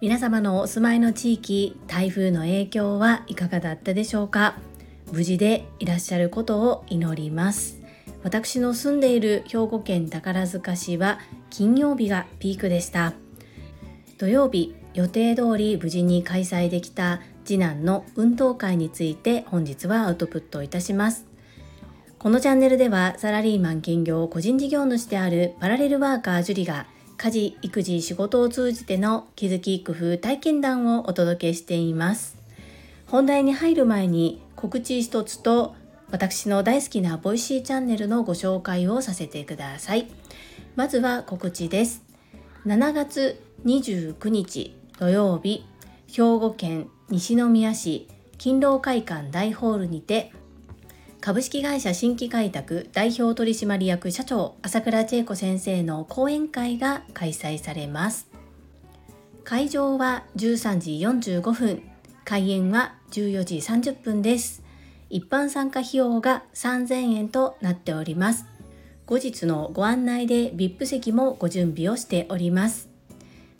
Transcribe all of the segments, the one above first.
皆様のお住まいの地域台風の影響はいかがだったでしょうか？無事でいらっしゃることを祈ります。私の住んでいる兵庫県宝塚市は金曜日がピークでした。土曜日予定通り無事に開催できた次男の運動会について本日はアウトプットいたします。このチャンネルではサラリーマン兼業個人事業主であるパラレルワーカージュリが家事育児仕事を通じての気づき工夫体験談をお届けしています。本題に入る前に告知一つと私の大好きなボイシーチャンネルのご紹介をさせてください。まずは告知です。7月29日土曜日兵庫県西宮市勤労会館大ホールにて株式会社新規開拓代表取締役社長朝倉千恵子先生の講演会が開催されます。会場は13時45分開演は14時30分です。一般参加費用が3000円となっております。後日のご案内で VIP 席もご準備をしております。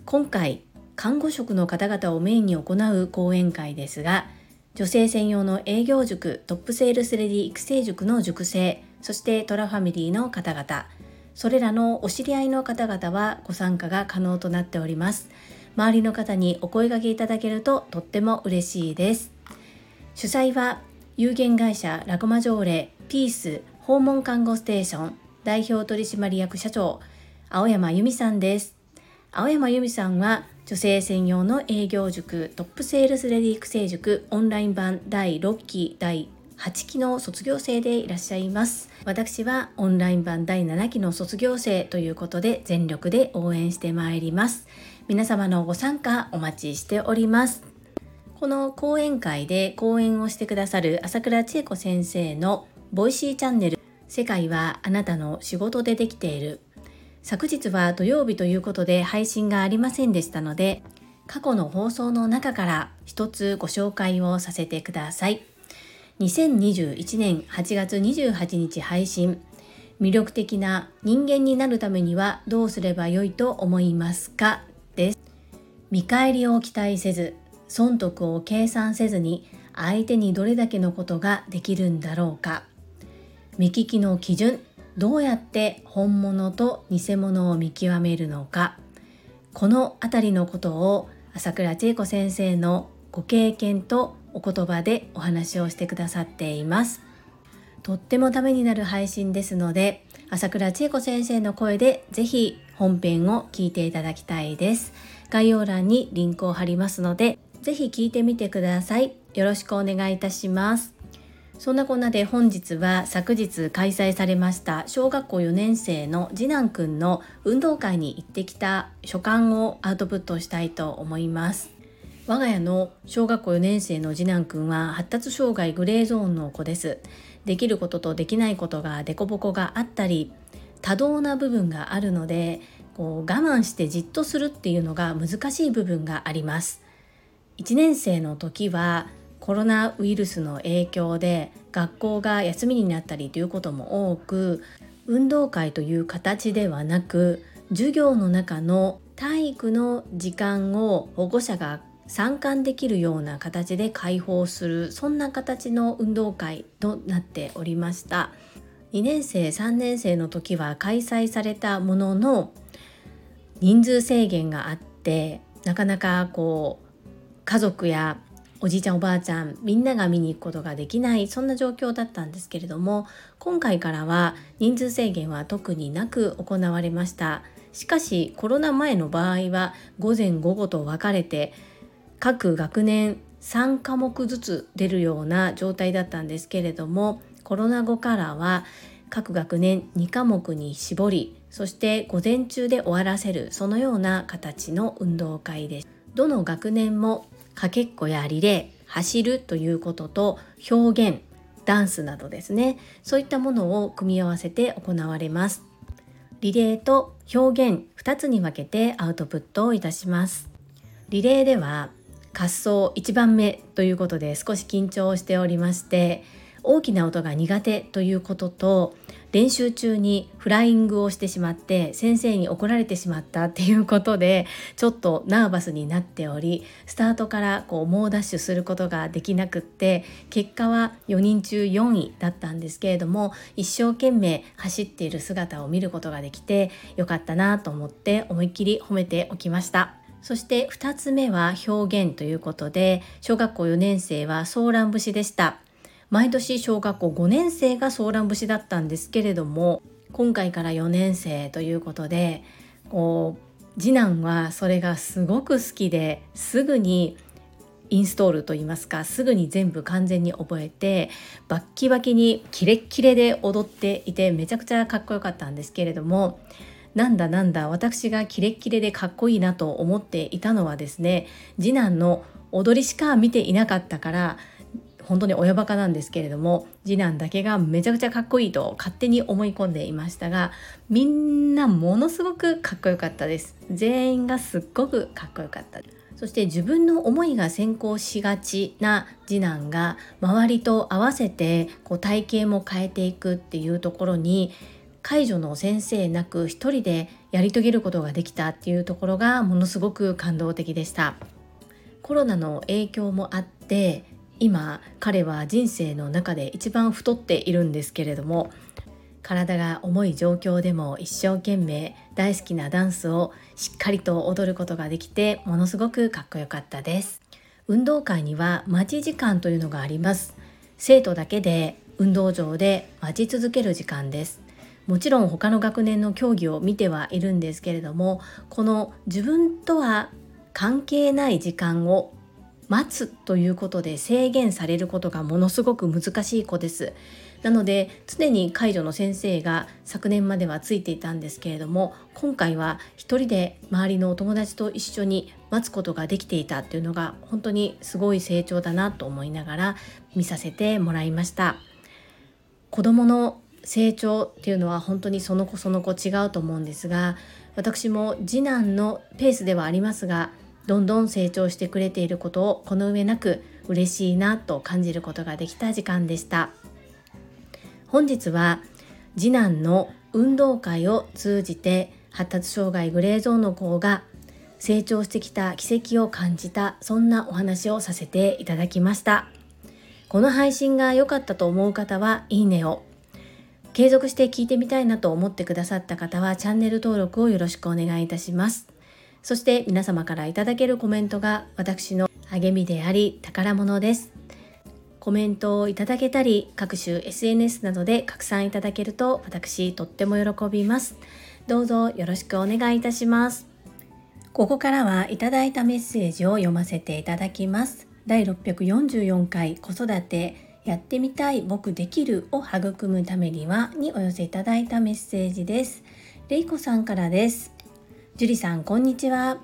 今回看護職の方々をメインに行う講演会ですが女性専用の営業塾トップセールスレディ育成塾の塾生そしてトラファミリーの方々。それらのお知り合いの方々はご参加が可能となっております。周りの方にお声掛けいただけるととっても嬉しいです。主催は有限会社ラコマ条例ピース訪問看護ステーション代表取締役社長青山由美さんです。青山由美さんは女性専用の営業塾トップセールスレディ育成塾オンライン版第6期第8期の卒業生でいらっしゃいます。私はオンライン版第7期の卒業生ということで全力で応援してまいります。皆様のご参加お待ちしております。この講演会で講演をしてくださる朝倉千恵子先生の Voicy チャンネル世界はあなたの仕事でできている昨日は土曜日ということで配信がありませんでしたので過去の放送の中から一つご紹介をさせてください。2021年8月28日配信。魅力的な人間になるためにはどうすればよいと思いますか？です。見返りを期待せず損得を計算せずに相手にどれだけのことができるんだろうか。目利きの基準どうやって本物と偽物を見極めるのか。この辺りのことを朝倉千恵子先生のご経験とお言葉でお話をしてくださっています。とってもためになる配信ですので朝倉千恵子先生の声でぜひ本編を聞いていただきたいです。概要欄にリンクを貼りますのでぜひ聞いてみてください。よろしくお願いいたします。そんなこんなで本日は昨日開催されました小学校4年生の次男くんの運動会に行ってきた所感をアウトプットしたいと思います。我が家の小学校4年生の次男くんは発達障害グレーゾーンの子です。できることとできないことがデココがあったり多動な部分があるのでこう我慢してじっとするっていうのが難しい部分があります。1年生の時はコロナウイルスの影響で学校が休みになったりということも多く運動会という形ではなく授業の中の体育の時間を保護者が参観できるような形で開放するそんな形の運動会となっておりました。2年生3年生の時は開催されたものの人数制限があってなかなかこう家族やおじいちゃんおばあちゃんみんなが見に行くことができないそんな状況だったんですけれども今回からは人数制限は特になく行われました。しかしコロナ前の場合は午前午後と分かれて各学年3科目ずつ出るような状態だったんですけれどもコロナ後からは各学年2科目に絞りそして午前中で終わらせるそのような形の運動会ですどの学年もかけっこやリレー走るということと表現ダンスなどですね。そういったものを組み合わせて行われます。リレーと表現2つに分けてアウトプットをいたします。リレーでは滑走1番目ということで少し緊張しておりまして大きな音が苦手ということと練習中にフライングをしてしまって先生に怒られてしまったっていうことでちょっとナーバスになっておりスタートからこう猛ダッシュすることができなくって結果は4人中4位だったんですけれども一生懸命走っている姿を見ることができてよかったなと思って思いっきり褒めておきました。そして2つ目は表現ということで小学校4年生はソーラン節でした毎年小学校5年生がソーラン節だったんですけれども今回から4年生ということでこう次男はそれがすごく好きですぐにインストールといいますかすぐに全部完全に覚えてバッキバキにキレッキレで踊っていてめちゃくちゃかっこよかったんですけれどもなんだなんだ私がキレッキレでかっこいいなと思っていたのはですね次男の踊りしか見ていなかったから本当に親バカなんですけれども次男だけがめちゃくちゃかっこいいと勝手に思い込んでいましたがみんなものすごくかっこよかったです。全員がすっごくかっこよかったそして自分の思いが先行しがちな次男が周りと合わせてこう体型も変えていくっていうところに介助の先生なく一人でやり遂げることができたっていうところがものすごく感動的でした。コロナの影響もあって今彼は人生の中で一番太っているんですけれども体が重い状況でも一生懸命大好きなダンスをしっかりと踊ることができてものすごくかっこよかったです。運動会には待ち時間というのがあります。生徒だけで運動場で待ち続ける時間です。もちろん他の学年の競技を見てはいるんですけれどもこの自分とは関係ない時間を待つということで制限されることがものすごく難しい子です。なので常に介助の先生が昨年まではついていたんですけれども今回は一人で周りのお友達と一緒に待つことができていたっていうのが本当にすごい成長だなと思いながら見させてもらいました。子供の成長っていうのは本当にその子その子違うと思うんですが私も次男のペースではありますがどんどん成長してくれていることをこの上なく嬉しいなと感じることができた時間でした。本日は次男の運動会を通じて発達障害グレーゾーンの子が成長してきた奇跡を感じたそんなお話をさせていただきました。この配信が良かったと思う方はいいねを。継続して聞いてみたいなと思ってくださった方はチャンネル登録をよろしくお願いいたします。そして皆様からいただけるコメントが私の励みであり宝物です。コメントをいただけたり各種 SNS などで拡散いただけると私とっても喜びます。どうぞよろしくお願いいたします。ここからはいただいたメッセージを読ませていただきます。第644回子育てやってみたい僕できるを育むためにはにお寄せいただいたメッセージです。れいこさんからです。樹里さんこんにちは。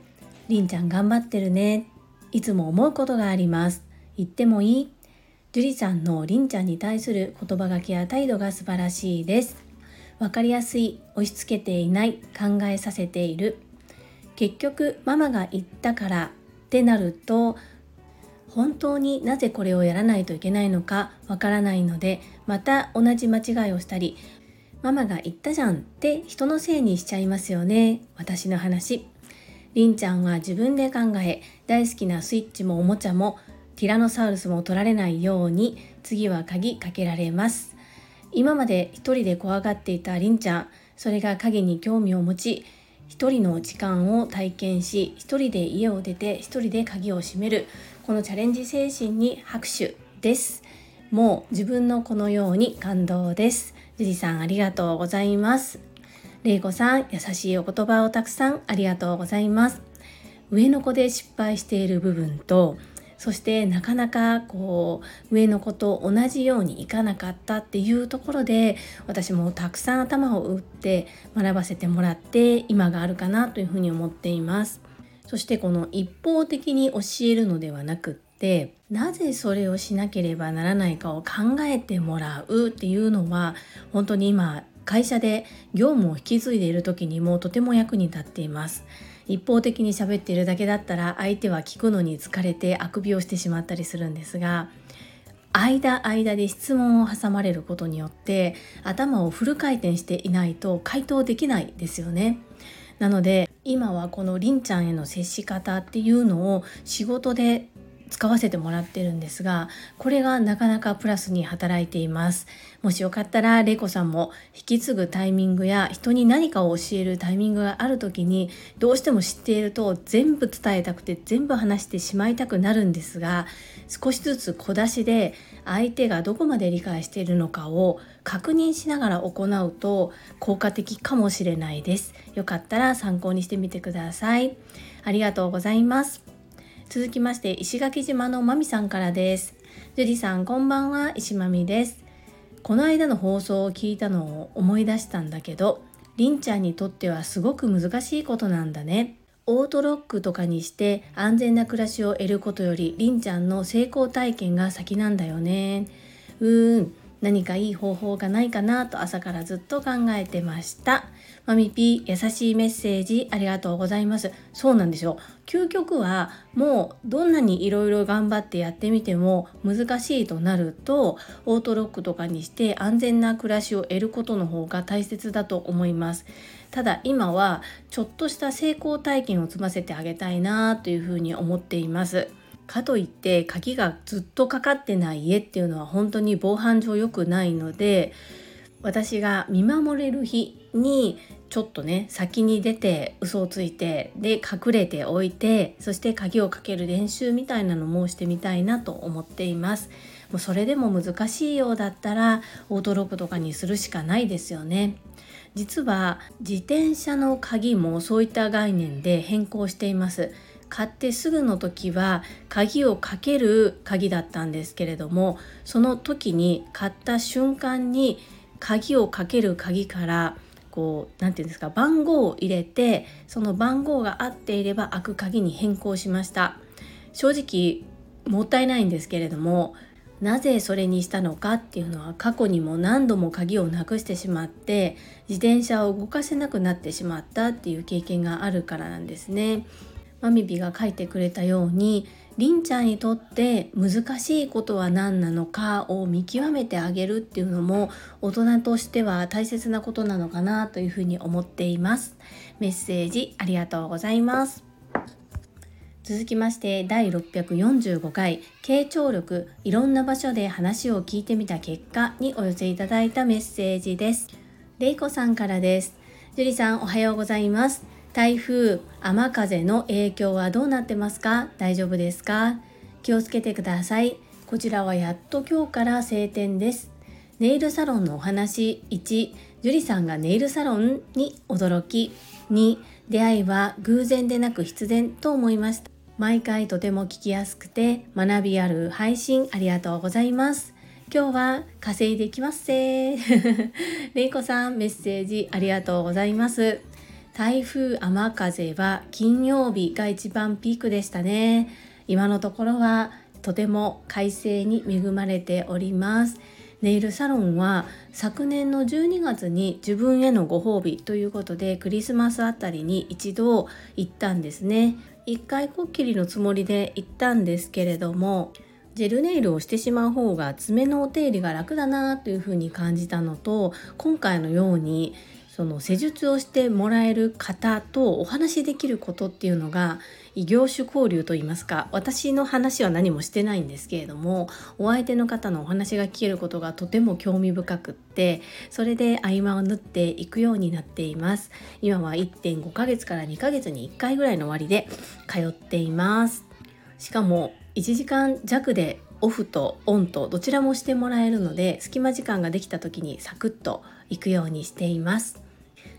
りんちゃん頑張ってるね。いつも思うことがあります。言ってもいい？樹里さんのりんちゃんに対する言葉がけや態度が素晴らしいです。わかりやすい押し付けていない考えさせている。結局ママが言ったからってなると本当になぜこれをやらないといけないのかわからないのでまた同じ間違いをしたりママが言ったじゃんって人のせいにしちゃいますよね。私の話。りんちゃんは自分で考え大好きなスイッチもおもちゃもティラノサウルスも取られないように次は鍵かけられます。今まで一人で怖がっていたりんちゃんそれが影に興味を持ち一人の時間を体験し一人で家を出て一人で鍵を閉めるこのチャレンジ精神に拍手です。もう自分のこのように感動です。ジジさんありがとうございます。れいこさん優しいお言葉をたくさんありがとうございます。上の子で失敗している部分とそしてなかなかこう上の子と同じようにいかなかったっていうところで私もたくさん頭を打って学ばせてもらって今があるかなというふうに思っています。そしてこの一方的に教えるのではなくってなぜそれをしなければならないかを考えてもらうっていうのは本当に今会社で業務を引き継いでいる時にもとても役に立っています一方的に喋っているだけだったら相手は聞くのに疲れてあくびをしてしまったりするんですが間間で質問を挟まれることによって頭をフル回転していないと回答できないですよね。なので今はこのりんちゃんへの接し方っていうのを仕事で使わせてもらってるんですがこれがなかなかプラスに働いています。もしよかったら玲子さんも引き継ぐタイミングや人に何かを教えるタイミングがある時にどうしても知っていると全部伝えたくて全部話してしまいたくなるんですが少しずつ小出しで相手がどこまで理解しているのかを確認しながら行うと効果的かもしれないです。よかったら参考にしてみてください。ありがとうございます。続きまして石垣島のまみさんからです。樹里さんこんばんは。石まみです。この間の放送を聞いたのを思い出したんだけどりんちゃんにとってはすごく難しいことなんだね。オートロックとかにして安全な暮らしを得ることよりりんちゃんの成功体験が先なんだよね。うーん。何かいい方法がないかなと朝からずっと考えてました。マミピー優しいメッセージありがとうございます。そうなんですよ。究極はもうどんなにいろいろ頑張ってやってみても難しいとなるとオートロックとかにして安全な暮らしを得ることの方が大切だと思います。ただ今はちょっとした成功体験を積ませてあげたいなというふうに思っています。かといって鍵がずっとかかってない家っていうのは本当に防犯上良くないので私が見守れる日にちょっとね先に出て嘘をついてで隠れておいてそして鍵をかける練習みたいなのもしてみたいなと思っています。もうそれでも難しいようだったらオートロックとかにするしかないですよね。実は自転車の鍵もそういった概念で変更しています。買ってすぐの時は鍵をかける鍵だったんですけれどもその時に買った瞬間に鍵をかける鍵からこう何て言うんですか番号を入れてその番号が合っていれば開く鍵に変更しました正直もったいないんですけれどもなぜそれにしたのかっていうのは過去にも何度も鍵をなくしてしまって自転車を動かせなくなってしまったっていう経験があるからなんですね。マミビが書いてくれたようにりんちゃんにとって難しいことは何なのかを見極めてあげるっていうのも大人としては大切なことなのかなというふうに思っています。メッセージありがとうございます。続きまして第645回傾聴力いろんな場所で話を聞いてみた結果にお寄せいただいたメッセージです。れいこさんからです。樹里さんおはようございます。台風、雨風の影響はどうなってますか？大丈夫ですか？気をつけてください。こちらはやっと今日から晴天です。ネイルサロンのお話1、樹里さんがネイルサロンに驚き2、出会いは偶然でなく必然と思いました。毎回とても聞きやすくて学びある配信ありがとうございます。今日は稼いできますせれいこさんメッセージありがとうございます。台風雨風は金曜日が一番ピークでしたね。今のところはとても快晴に恵まれております。ネイルサロンは昨年の12月に自分へのご褒美ということでクリスマスあたりに一度行ったんですね。一回こっきりのつもりで行ったんですけれどもジェルネイルをしてしまう方が爪のお手入れが楽だなというふうに感じたのと今回のようにその施術をしてもらえる方とお話しできることっていうのが異業種交流といいますか私の話は何もしてないんですけれどもお相手の方のお話が聞けることがとても興味深くってそれで合間を縫っていくようになっています。今は1.5ヶ月から2ヶ月に1回ぐらいの割で通っています。しかも1時間弱でオフとオンとどちらもしてもらえるので隙間時間ができた時にサクッと行くようにしています。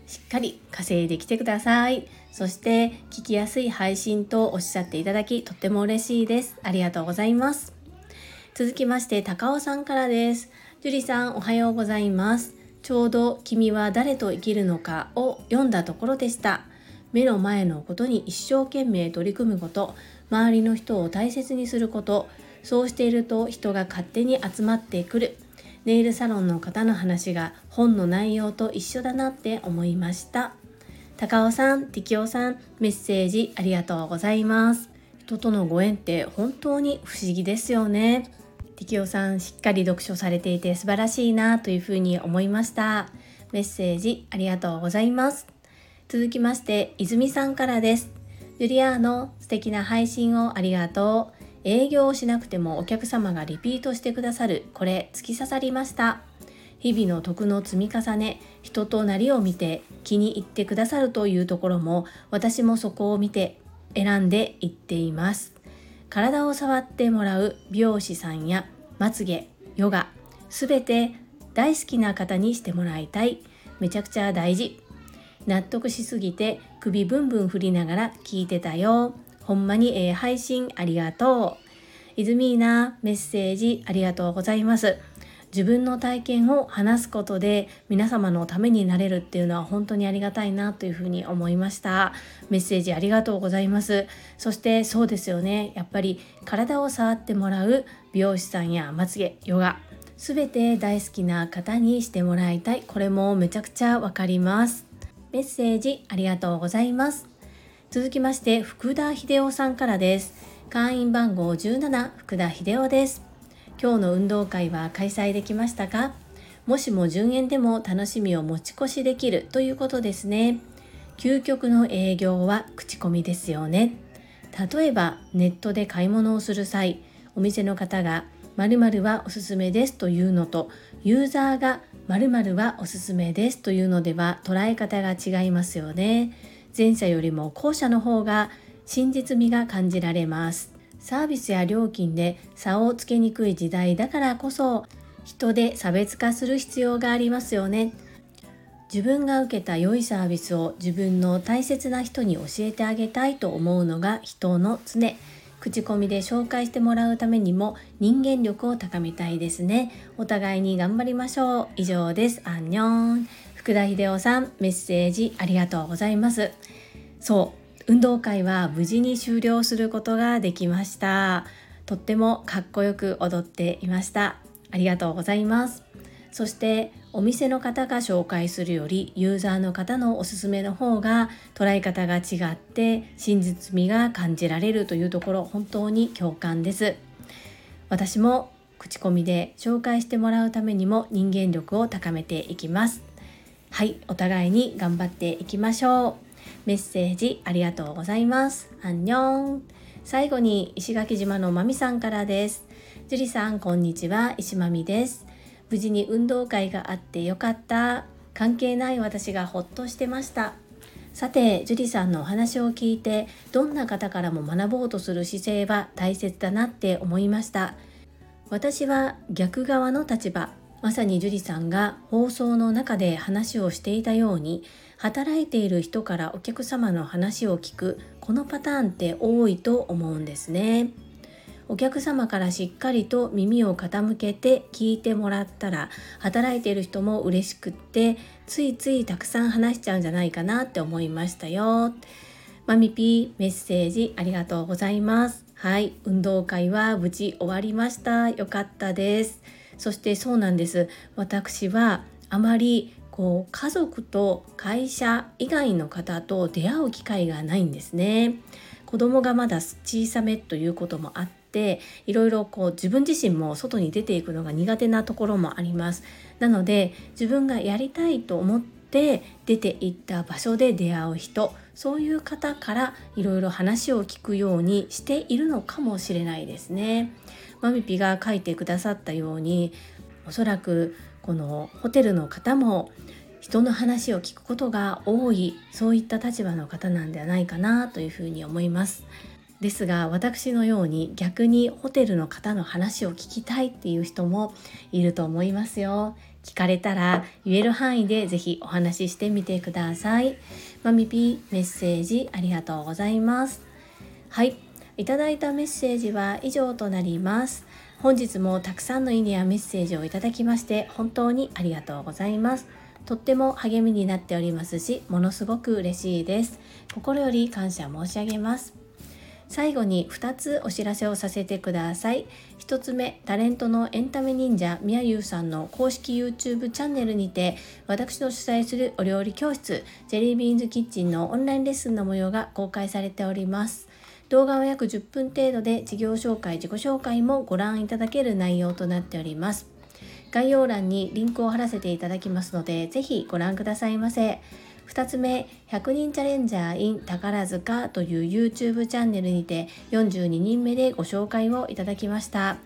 しっかり稼いできてください。そして聞きやすい配信とおっしゃっていただきとっても嬉しいです。ありがとうございます。続きまして高尾さんからです。樹里さんおはようございます。ちょうど君は誰と生きるのかを読んだところでした。目の前のことに一生懸命取り組むこと、周りの人を大切にすること、そうしていると人が勝手に集まってくる。ネイルサロンの方の話が本の内容と一緒だなって思いました。高尾さん、適応さん、メッセージありがとうございます。人とのご縁って本当に不思議ですよね。適応さんしっかり読書されていて素晴らしいなというふうに思いました。メッセージありがとうございます。続きまして泉さんからです。ジュリアーノ素敵な配信をありがとう。営業をしなくてもお客様がリピートしてくださる。これ突き刺さりました。日々の徳の積み重ね人となりを見て気に入ってくださるというところも私もそこを見て選んでいっています。体を触ってもらう美容師さんやまつげヨガすべて大好きな方にしてもらいたい。めちゃくちゃ大事。納得しすぎて首ブンブン振りながら聞いてたよ。ほんまにええ配信ありがとう。イズミーナメッセージありがとうございます。自分の体験を話すことで皆様のためになれるっていうのは本当にありがたいなというふうに思いました。メッセージありがとうございます。そしてそうですよね。やっぱり体を触ってもらう美容師さんやまつげヨガ全て大好きな方にしてもらいたい。これもめちゃくちゃわかります。メッセージありがとうございます。続きまして福田秀夫さんからです会員番号17福田秀夫です今日の運動会は開催できましたか？もしも順延でも楽しみを持ち越しできるということですね。究極の営業は口コミですよね。例えばネットで買い物をする際、お店の方が〇〇はおすすめですというのと、ユーザーが〇〇はおすすめですというのでは捉え方が違いますよね。前者よりも後者の方が真実味が感じられます。サービスや料金で差をつけにくい時代だからこそ人で差別化する必要がありますよね。自分が受けた良いサービスを自分の大切な人に教えてあげたいと思うのが人の常。口コミで紹介してもらうためにも人間力を高めたいですね。お互いに頑張りましょう。以上です。アンニョン。福田秀夫さん、メッセージありがとうございます。そう。運動会は無事に終了することができましたとってもかっこよく踊っていましたありがとうございますそしてお店の方が紹介するよりユーザーの方のおすすめの方が捉え方が違って真実味が感じられるというところ本当に共感です私も口コミで紹介してもらうためにも人間力を高めていきますはいお互いに頑張っていきましょうメッセージありがとうございます。アンニョン。最後に石垣島のまみさんからです。樹里さん、こんにちは。石まみです。無事に運動会があってよかった。関係ない私がほっとしてました。さて、樹里さんのお話を聞いて、どんな方からも学ぼうとする姿勢は大切だなって思いました。私は逆側の立場、まさに樹里さんが放送の中で話をしていたように働いている人からお客様の話を聞くこのパターンって多いと思うんですね。お客様からしっかりと耳を傾けて聞いてもらったら働いている人も嬉しくってついついたくさん話しちゃうんじゃないかなって思いましたよ。マミピーメッセージありがとうございます。はい、運動会は無事終わりました。よかったです。そしてそうなんです。私はあまりこう家族と会社以外の方と出会う機会がないんですね。子供がまだ小さめということもあっていろいろこう自分自身も外に出ていくのが苦手なところもあります。なので自分がやりたいと思って出て行った場所で出会う人そういう方からいろいろ話を聞くようにしているのかもしれないですね。マミピが書いてくださったようにおそらくこのホテルの方も人の話を聞くことが多いそういった立場の方なんではないかなというふうに思いますですが私のように逆にホテルの方の話を聞きたいっていう人もいると思いますよ聞かれたら言える範囲でぜひお話ししてみてください。マミピメッセージありがとうございます。はい。いただいたメッセージは以上となります。本日もたくさんの意味やメッセージをいただきまして本当にありがとうございます。とっても励みになっておりますしものすごく嬉しいです。心より感謝申し上げます。最後に2つお知らせをさせてください。1つ目タレントのエンタメ忍者みやゆうさんの公式 YouTube チャンネルにて私の主催するお料理教室ジェリービーンズキッチンのオンラインレッスンの模様が公開されております。動画は約10分程度で事業紹介自己紹介もご覧いただける内容となっております。概要欄にリンクを貼らせていただきますのでぜひご覧くださいませ。2つ目100人チャレンジャー in 宝塚という YouTube チャンネルにて42人目でご紹介をいただきました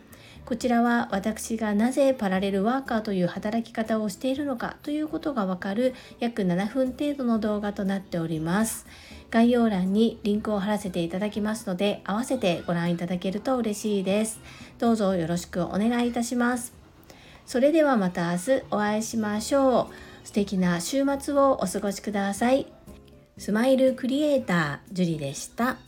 こちらは私がなぜパラレルワーカーという働き方をしているのかということがわかる約7分程度の動画となっております。概要欄にリンクを貼らせていただきますので合わせてご覧いただけると嬉しいです。どうぞよろしくお願いいたします。それではまた明日お会いしましょう。素敵な週末をお過ごしください。スマイルクリエイター、ジュリでした。